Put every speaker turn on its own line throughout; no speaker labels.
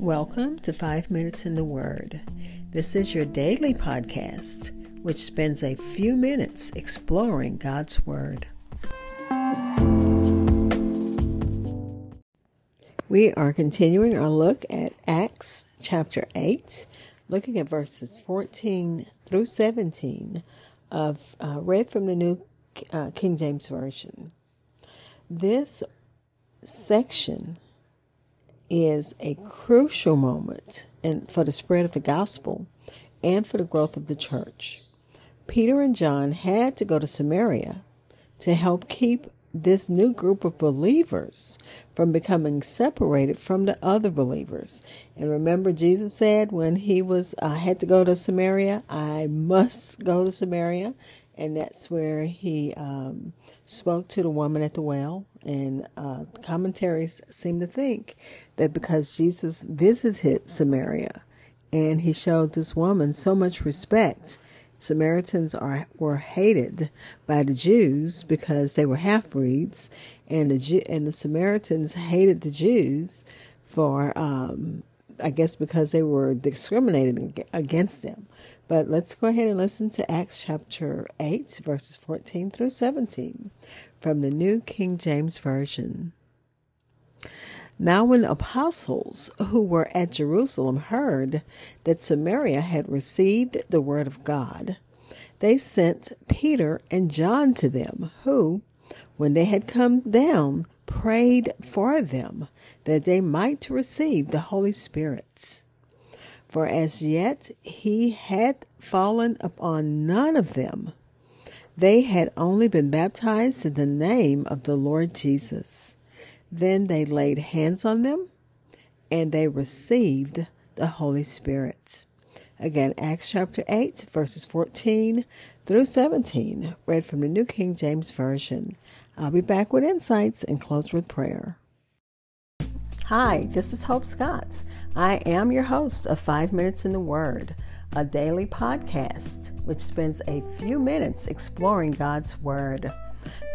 Welcome to Five Minutes in the Word. This is your daily podcast, which spends a few minutes exploring God's Word. We are continuing our look at Acts chapter 8, looking at verses 14 through 17 of uh, read from the New uh, King James Version. This section is a crucial moment and for the spread of the gospel and for the growth of the church. Peter and John had to go to Samaria to help keep this new group of believers from becoming separated from the other believers. And remember, Jesus said when he was uh, had to go to Samaria, I must go to Samaria, and that's where he um, spoke to the woman at the well. And uh, commentaries seem to think that because Jesus visited Samaria and he showed this woman so much respect, Samaritans are were hated by the Jews because they were half breeds, and the and the Samaritans hated the Jews for um, I guess because they were discriminated against them. But let's go ahead and listen to Acts chapter 8, verses 14 through 17 from the New King James Version. Now, when apostles who were at Jerusalem heard that Samaria had received the word of God, they sent Peter and John to them, who, when they had come down, prayed for them that they might receive the Holy Spirit. For as yet he had fallen upon none of them. They had only been baptized in the name of the Lord Jesus. Then they laid hands on them and they received the Holy Spirit. Again, Acts chapter 8, verses 14 through 17, read from the New King James Version. I'll be back with insights and close with prayer. Hi, this is Hope Scott. I am your host of Five Minutes in the Word, a daily podcast which spends a few minutes exploring God's Word.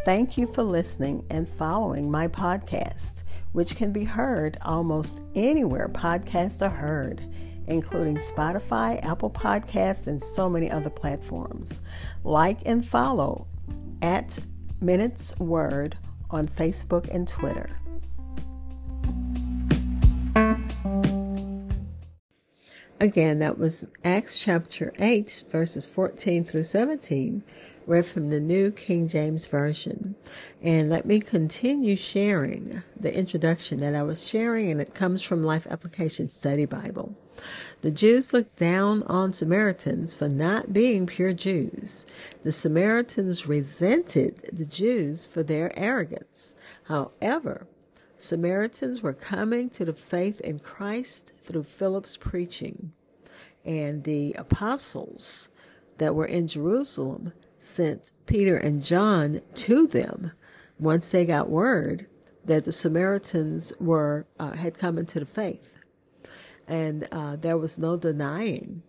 Thank you for listening and following my podcast, which can be heard almost anywhere podcasts are heard, including Spotify, Apple Podcasts, and so many other platforms. Like and follow at Minutes Word on Facebook and Twitter. Again, that was Acts chapter 8, verses 14 through 17 read from the New King James Version. And let me continue sharing the introduction that I was sharing, and it comes from Life Application Study Bible. The Jews looked down on Samaritans for not being pure Jews. The Samaritans resented the Jews for their arrogance. However, Samaritans were coming to the faith in Christ through Philip's preaching. And the apostles that were in Jerusalem sent Peter and John to them once they got word that the Samaritans were uh, had come into the faith, and uh, there was no denying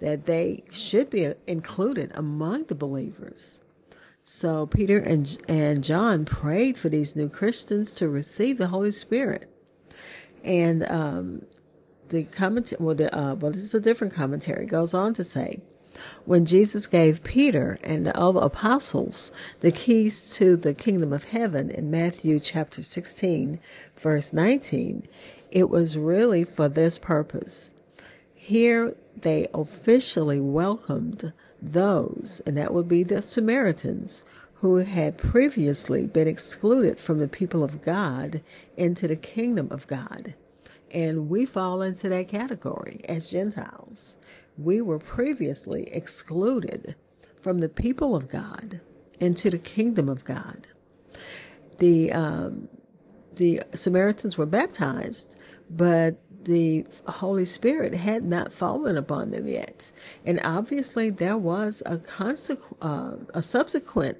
that they should be included among the believers. So Peter and and John prayed for these new Christians to receive the Holy Spirit, and um, the comment well, the, uh, well, this is a different commentary. Goes on to say when Jesus gave Peter and the other apostles the keys to the kingdom of heaven in Matthew chapter 16, verse 19, it was really for this purpose. Here they officially welcomed those, and that would be the Samaritans, who had previously been excluded from the people of God into the kingdom of God. And we fall into that category as Gentiles we were previously excluded from the people of God into the kingdom of God. The um, the Samaritans were baptized, but the Holy Spirit had not fallen upon them yet, and obviously there was a consequ- uh, a subsequent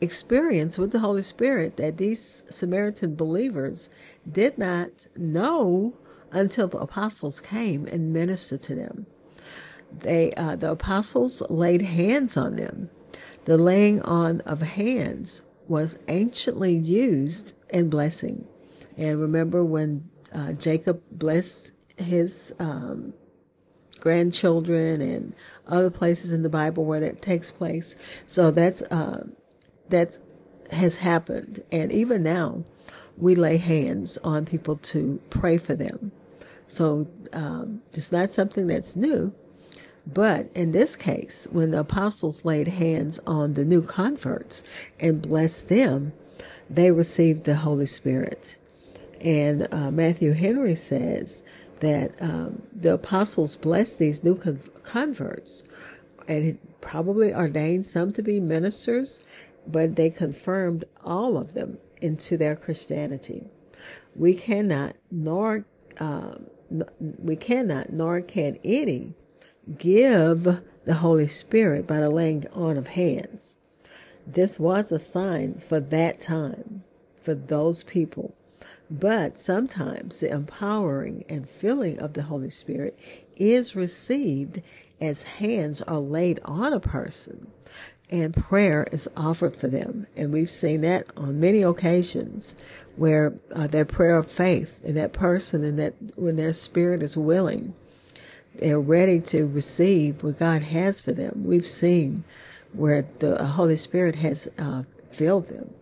experience with the Holy Spirit that these Samaritan believers did not know until the apostles came and ministered to them they uh, the apostles laid hands on them. The laying on of hands was anciently used in blessing. And remember when uh, Jacob blessed his um, grandchildren and other places in the Bible where that takes place. So that's uh, that has happened, and even now, we lay hands on people to pray for them. So um, it's not something that's new. But in this case, when the apostles laid hands on the new converts and blessed them, they received the Holy Spirit. And uh, Matthew Henry says that um, the apostles blessed these new con- converts and probably ordained some to be ministers, but they confirmed all of them into their Christianity. We cannot, nor uh, we cannot, nor can any give the Holy Spirit by the laying on of hands. This was a sign for that time, for those people. But sometimes the empowering and filling of the Holy Spirit is received as hands are laid on a person and prayer is offered for them. And we've seen that on many occasions where uh, prayer of faith in that person and that when their spirit is willing, they're ready to receive what God has for them. We've seen where the Holy Spirit has uh, filled them.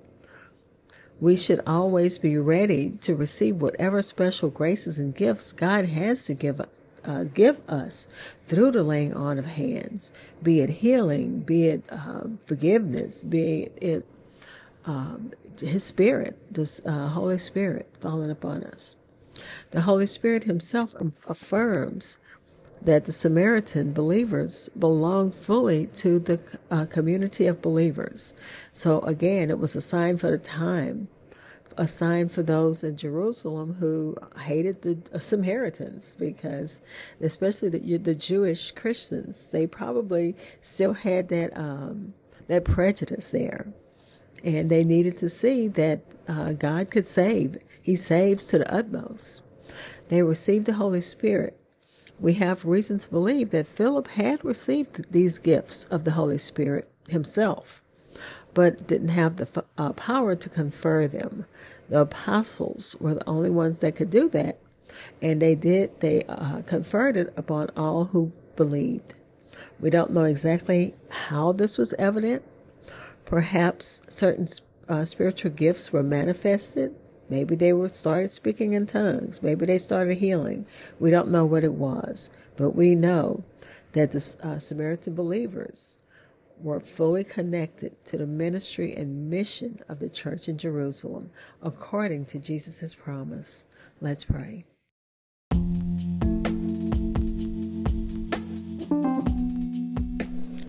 We should always be ready to receive whatever special graces and gifts God has to give uh, give us through the laying on of hands, be it healing, be it uh, forgiveness, be it um, His Spirit, this uh, Holy Spirit falling upon us. The Holy Spirit Himself affirms that the Samaritan believers belonged fully to the uh, community of believers. So again, it was a sign for the time a sign for those in Jerusalem who hated the Samaritans because, especially the, the Jewish Christians, they probably still had that um, that prejudice there, and they needed to see that uh, God could save. He saves to the utmost. They received the Holy Spirit. We have reason to believe that Philip had received these gifts of the Holy Spirit himself, but didn't have the uh, power to confer them. The apostles were the only ones that could do that. And they did, they uh, conferred it upon all who believed. We don't know exactly how this was evident. Perhaps certain uh, spiritual gifts were manifested. Maybe they were started speaking in tongues. Maybe they started healing. We don't know what it was, but we know that the uh, Samaritan believers were fully connected to the ministry and mission of the church in Jerusalem according to Jesus' promise. Let's pray.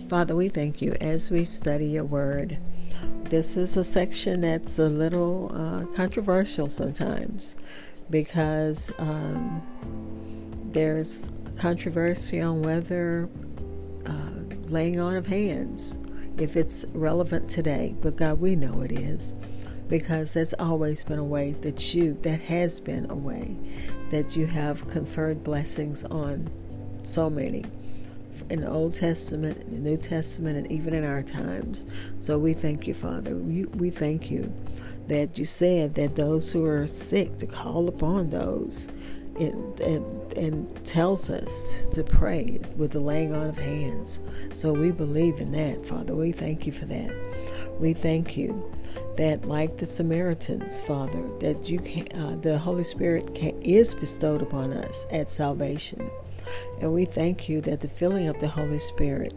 Father, we thank you as we study your word. This is a section that's a little uh, controversial sometimes because um, there's controversy on whether laying on of hands if it's relevant today. But God, we know it is because that's always been a way that you, that has been a way that you have conferred blessings on so many in the Old Testament, in the New Testament, and even in our times. So we thank you, Father. We, we thank you that you said that those who are sick to call upon those and, and, and tells us to pray with the laying on of hands. So we believe in that, Father. We thank you for that. We thank you that, like the Samaritans, Father, that you can, uh, the Holy Spirit can, is bestowed upon us at salvation. And we thank you that the filling of the Holy Spirit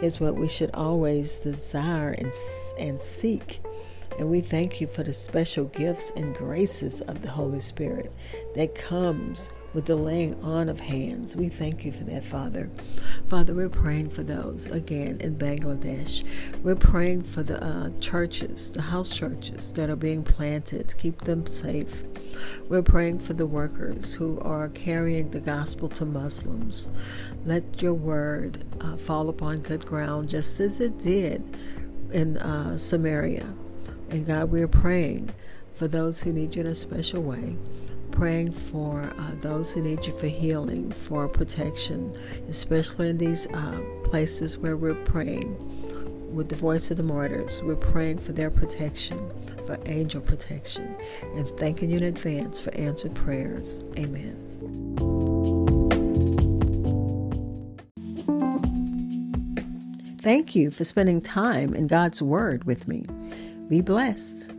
is what we should always desire and, and seek and we thank you for the special gifts and graces of the Holy Spirit that comes with the laying on of hands. We thank you for that, Father. Father, we're praying for those again in Bangladesh. We're praying for the uh, churches, the house churches that are being planted. Keep them safe. We're praying for the workers who are carrying the gospel to Muslims. Let your word uh, fall upon good ground, just as it did in uh, Samaria. And God, we're praying for those who need you in a special way, praying for uh, those who need you for healing, for protection, especially in these uh, places where we're praying with the voice of the martyrs. We're praying for their protection, for angel protection and thanking you in advance for answered prayers. Amen. Thank you for spending time in God's Word with me. Be blessed.